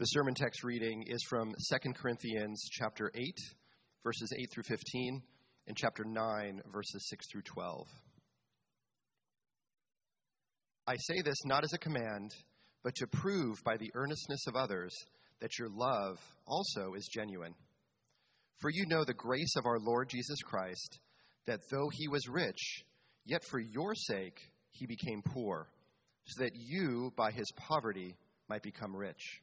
The sermon text reading is from 2 Corinthians chapter 8, verses 8 through 15, and chapter 9, verses 6 through 12. I say this not as a command, but to prove by the earnestness of others that your love also is genuine. For you know the grace of our Lord Jesus Christ, that though he was rich, yet for your sake he became poor, so that you by his poverty might become rich.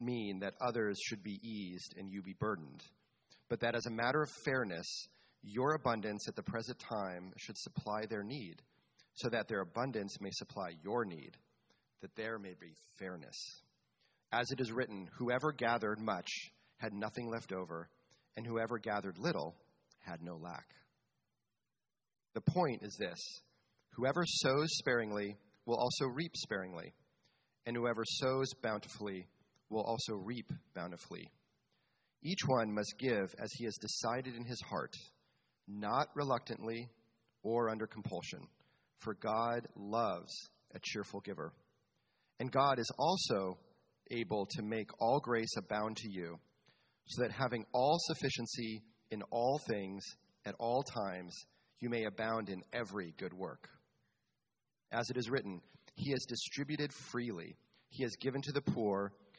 mean that others should be eased and you be burdened, but that as a matter of fairness, your abundance at the present time should supply their need, so that their abundance may supply your need, that there may be fairness. As it is written, whoever gathered much had nothing left over, and whoever gathered little had no lack. The point is this whoever sows sparingly will also reap sparingly, and whoever sows bountifully will also reap bountifully. Each one must give as he has decided in his heart, not reluctantly or under compulsion, for God loves a cheerful giver. And God is also able to make all grace abound to you, so that having all sufficiency in all things at all times, you may abound in every good work. As it is written, He has distributed freely, He has given to the poor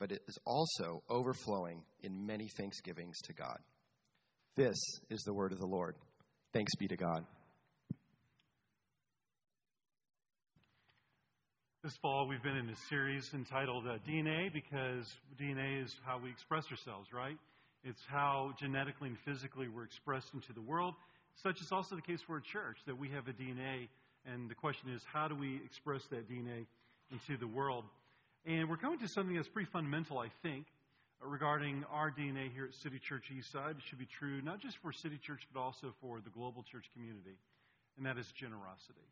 but it is also overflowing in many thanksgivings to God. This is the word of the Lord. Thanks be to God. This fall, we've been in a series entitled uh, DNA because DNA is how we express ourselves, right? It's how genetically and physically we're expressed into the world. Such is also the case for a church, that we have a DNA, and the question is, how do we express that DNA into the world? And we're coming to something that's pretty fundamental, I think, regarding our DNA here at City Church Eastside. It should be true not just for City Church, but also for the global church community, and that is generosity.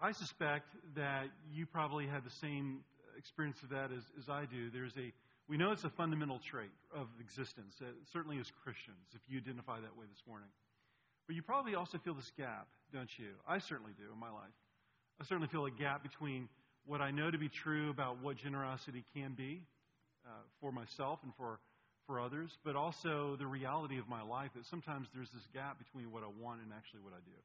I suspect that you probably had the same experience of that as, as I do. There's a we know it's a fundamental trait of existence, uh, certainly as Christians, if you identify that way this morning. But you probably also feel this gap, don't you? I certainly do in my life. I certainly feel a gap between what I know to be true about what generosity can be uh, for myself and for, for others, but also the reality of my life that sometimes there's this gap between what I want and actually what I do.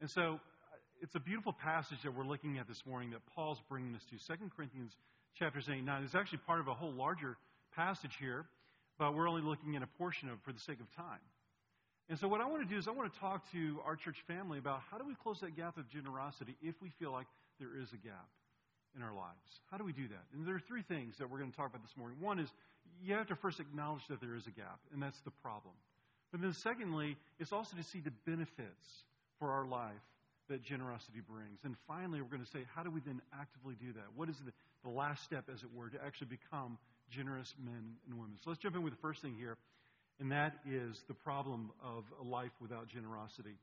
And so uh, it's a beautiful passage that we're looking at this morning that Paul's bringing us to. 2 Corinthians chapters 8 and 9 is actually part of a whole larger passage here, but we're only looking at a portion of it for the sake of time. And so what I want to do is I want to talk to our church family about how do we close that gap of generosity if we feel like there is a gap in our lives. How do we do that? And there are three things that we're going to talk about this morning. One is you have to first acknowledge that there is a gap, and that's the problem. But then, secondly, it's also to see the benefits for our life that generosity brings. And finally, we're going to say, how do we then actively do that? What is the, the last step, as it were, to actually become generous men and women? So let's jump in with the first thing here, and that is the problem of a life without generosity.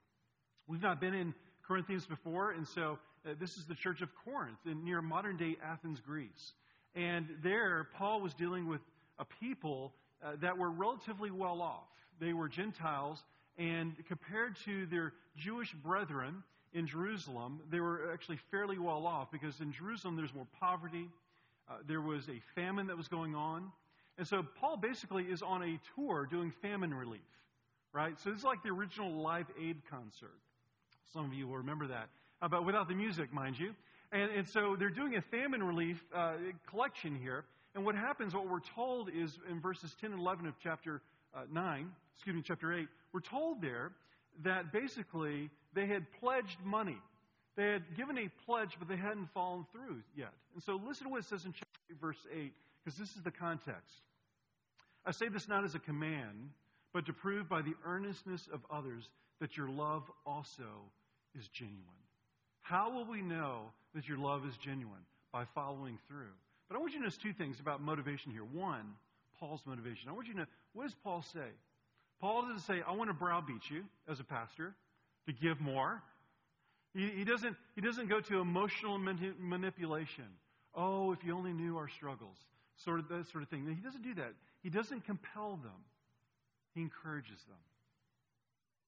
We've not been in Corinthians before, and so uh, this is the church of Corinth in near modern day Athens, Greece. And there, Paul was dealing with a people uh, that were relatively well off. They were Gentiles, and compared to their Jewish brethren in Jerusalem, they were actually fairly well off because in Jerusalem there's more poverty. Uh, there was a famine that was going on. And so Paul basically is on a tour doing famine relief, right? So this is like the original Live Aid concert. Some of you will remember that uh, but without the music, mind you. And, and so they're doing a famine relief uh, collection here. And what happens, what we're told is in verses 10 and 11 of chapter uh, 9, excuse me, chapter 8, we're told there that basically they had pledged money. They had given a pledge, but they hadn't fallen through yet. And so listen to what it says in chapter 8, verse 8, because this is the context. I say this not as a command, but to prove by the earnestness of others that your love also is genuine. How will we know that your love is genuine? By following through. But I want you to notice two things about motivation here. One, Paul's motivation. I want you to know what does Paul say? Paul doesn't say, I want to browbeat you as a pastor to give more. He, he doesn't, he doesn't go to emotional mani- manipulation. Oh, if you only knew our struggles, sort of that sort of thing. He doesn't do that. He doesn't compel them, he encourages them.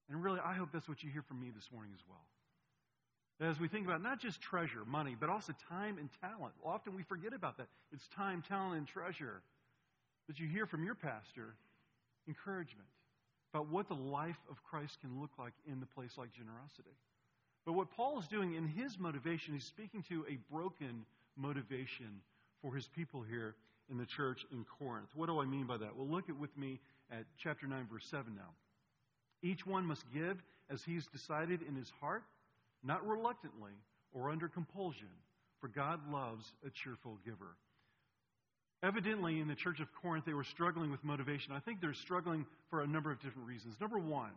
And really, I hope that's what you hear from me this morning as well. As we think about not just treasure, money, but also time and talent. Often we forget about that. It's time, talent, and treasure that you hear from your pastor encouragement about what the life of Christ can look like in the place like generosity. But what Paul is doing in his motivation, he's speaking to a broken motivation for his people here in the church in Corinth. What do I mean by that? Well, look at with me at chapter 9, verse 7 now. Each one must give as he's decided in his heart, not reluctantly or under compulsion, for God loves a cheerful giver. Evidently, in the church of Corinth, they were struggling with motivation. I think they're struggling for a number of different reasons. Number one,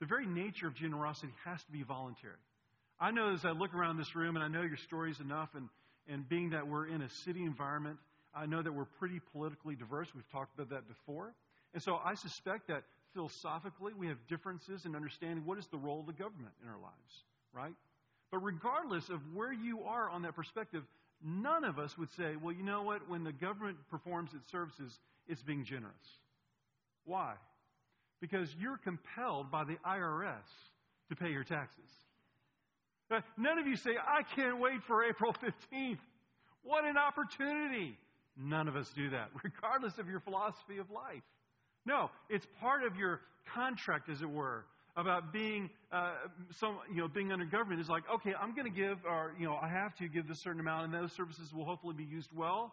the very nature of generosity has to be voluntary. I know as I look around this room, and I know your stories enough, and, and being that we're in a city environment, I know that we're pretty politically diverse. We've talked about that before. And so I suspect that philosophically we have differences in understanding what is the role of the government in our lives, right? But regardless of where you are on that perspective, none of us would say, well, you know what? When the government performs its services, it's being generous. Why? Because you're compelled by the IRS to pay your taxes. None of you say, I can't wait for April 15th. What an opportunity. None of us do that, regardless of your philosophy of life. No, it's part of your contract, as it were, about being uh, some, you know, being under government. Is like, okay, I'm going to give, or you know, I have to give this certain amount, and those services will hopefully be used well.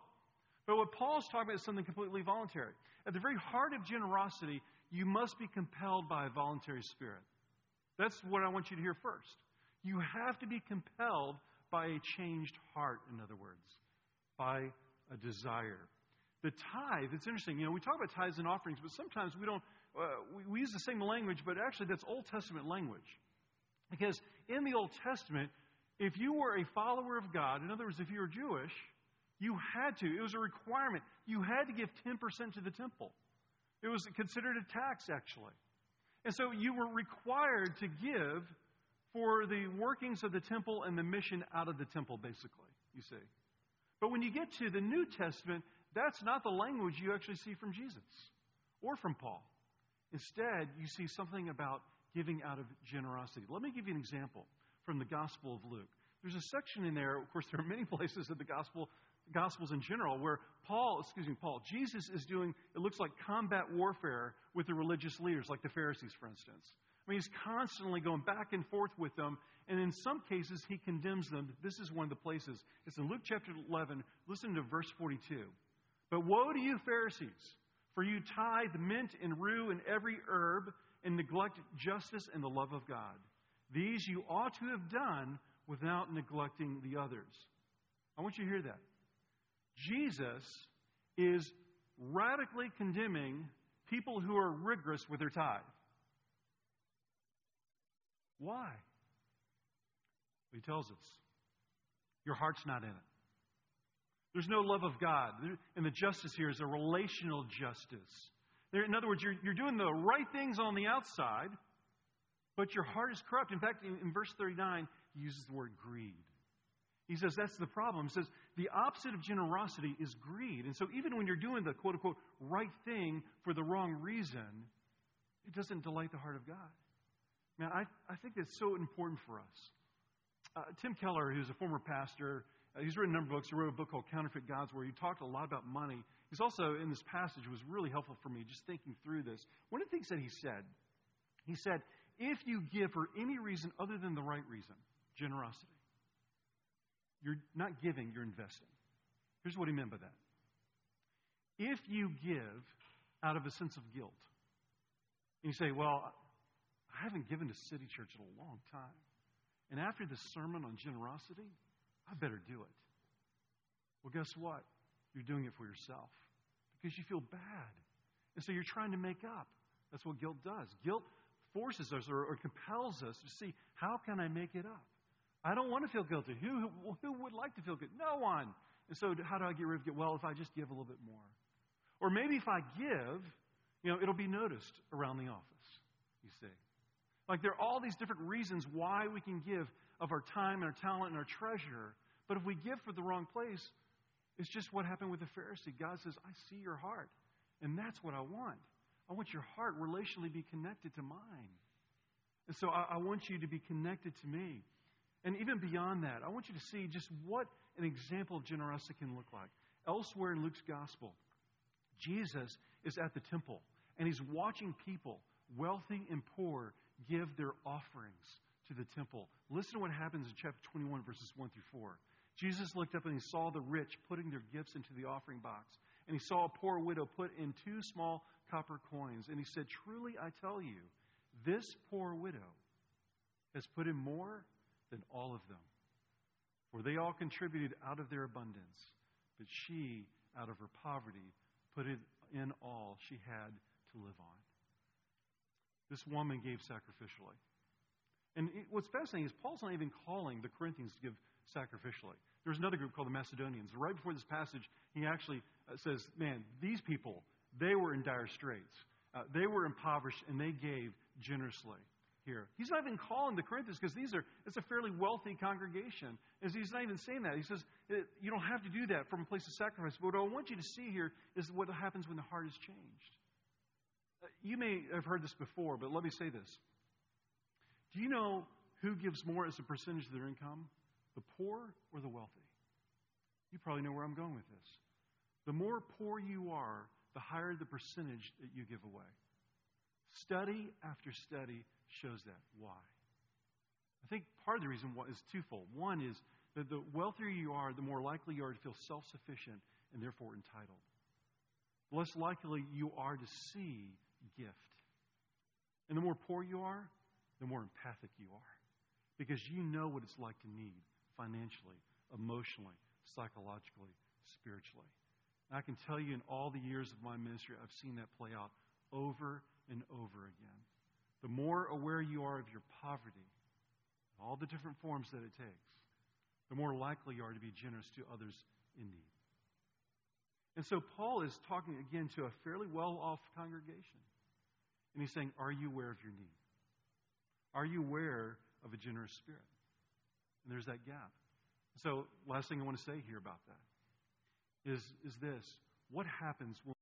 But what Paul's talking about is something completely voluntary. At the very heart of generosity, you must be compelled by a voluntary spirit. That's what I want you to hear first. You have to be compelled by a changed heart, in other words, by a desire. The tithe, it's interesting. You know, we talk about tithes and offerings, but sometimes we don't, uh, we, we use the same language, but actually that's Old Testament language. Because in the Old Testament, if you were a follower of God, in other words, if you were Jewish, you had to, it was a requirement. You had to give 10% to the temple. It was considered a tax, actually. And so you were required to give for the workings of the temple and the mission out of the temple, basically, you see. But when you get to the New Testament, that's not the language you actually see from Jesus or from Paul. Instead, you see something about giving out of generosity. Let me give you an example from the Gospel of Luke. There's a section in there, of course, there are many places in the Gospel, Gospels in general, where Paul, excuse me, Paul, Jesus is doing, it looks like combat warfare with the religious leaders, like the Pharisees, for instance. I mean, he's constantly going back and forth with them, and in some cases, he condemns them. This is one of the places. It's in Luke chapter 11. Listen to verse 42. But woe to you, Pharisees, for you tithe mint and rue and every herb and neglect justice and the love of God. These you ought to have done without neglecting the others. I want you to hear that. Jesus is radically condemning people who are rigorous with their tithe. Why? He tells us your heart's not in it. There's no love of God. And the justice here is a relational justice. in other words, you're, you're doing the right things on the outside, but your heart is corrupt. In fact, in, in verse 39, he uses the word greed. He says that's the problem. He says the opposite of generosity is greed. And so even when you're doing the quote unquote right thing for the wrong reason, it doesn't delight the heart of God. Man, I, I think that's so important for us. Uh, Tim Keller, who's a former pastor, Uh, he's written a number of books. He wrote a book called Counterfeit Gods where he talked a lot about money. He's also, in this passage, was really helpful for me just thinking through this. One of the things that he said, he said, if you give for any reason other than the right reason, generosity, you're not giving, you're investing. Here's what he meant by that. If you give out of a sense of guilt, And you say, Well, I haven't given to City Church in a long time. And after this sermon on generosity, I better do it. Well, guess what? You're doing it for yourself because you feel bad. And so you're trying to make up. That's what guilt does. Guilt forces us or, or compels us to see how can I make it up? I don't want to feel guilty. Who, who, would like to feel guilty? No one. And so, how do I get rid of guilt? Well, if I just give a little bit more. Or maybe if I give, you know, it'll be noticed around the office, you see. Like there are all these different reasons why we can give of our time and our talent and our treasure. But if we give for the wrong place, it's just what happened with the Pharisee. God says, I see your heart. And that's what I want. I want your heart relationally be connected to mine. And so I, I want you to be connected to me. And even beyond that, I want you to see just what an example of generosity can look like. Elsewhere in Luke's gospel, Jesus is at the temple and he's watching people, wealthy and poor, give their offerings to the temple. Listen to what happens in chapter 21, verses 1 through 4. Jesus looked up and he saw the rich putting their gifts into the offering box. And he saw a poor widow put in two small copper coins. And he said, Truly I tell you, this poor widow has put in more than all of them. For they all contributed out of their abundance, but she, out of her poverty, put in all she had to live on. This woman gave sacrificially. And what's fascinating is Paul's not even calling the Corinthians to give sacrificially. There's another group called the Macedonians. Right before this passage, he actually uh, says, Man, these people, they were in dire straits. Uh, they were impoverished, and they gave generously here. He's not even calling the Corinthians because these are it's a fairly wealthy congregation. As he's not even saying that. He says you don't have to do that from a place of sacrifice. But what I want you to see here is what happens when the heart is changed. Uh, you may have heard this before, but let me say this. Do you know who gives more as a percentage of their income? The poor or the wealthy? You probably know where I'm going with this. The more poor you are, the higher the percentage that you give away. Study after study shows that. Why? I think part of the reason is twofold. One is that the wealthier you are, the more likely you are to feel self sufficient and therefore entitled. The less likely you are to see gift. And the more poor you are, the more empathic you are. Because you know what it's like to need financially, emotionally, psychologically, spiritually. And I can tell you in all the years of my ministry, I've seen that play out over and over again. The more aware you are of your poverty, all the different forms that it takes, the more likely you are to be generous to others in need. And so Paul is talking again to a fairly well off congregation. And he's saying, Are you aware of your need? Are you aware of a generous spirit? And there's that gap. So, last thing I want to say here about that is, is this what happens when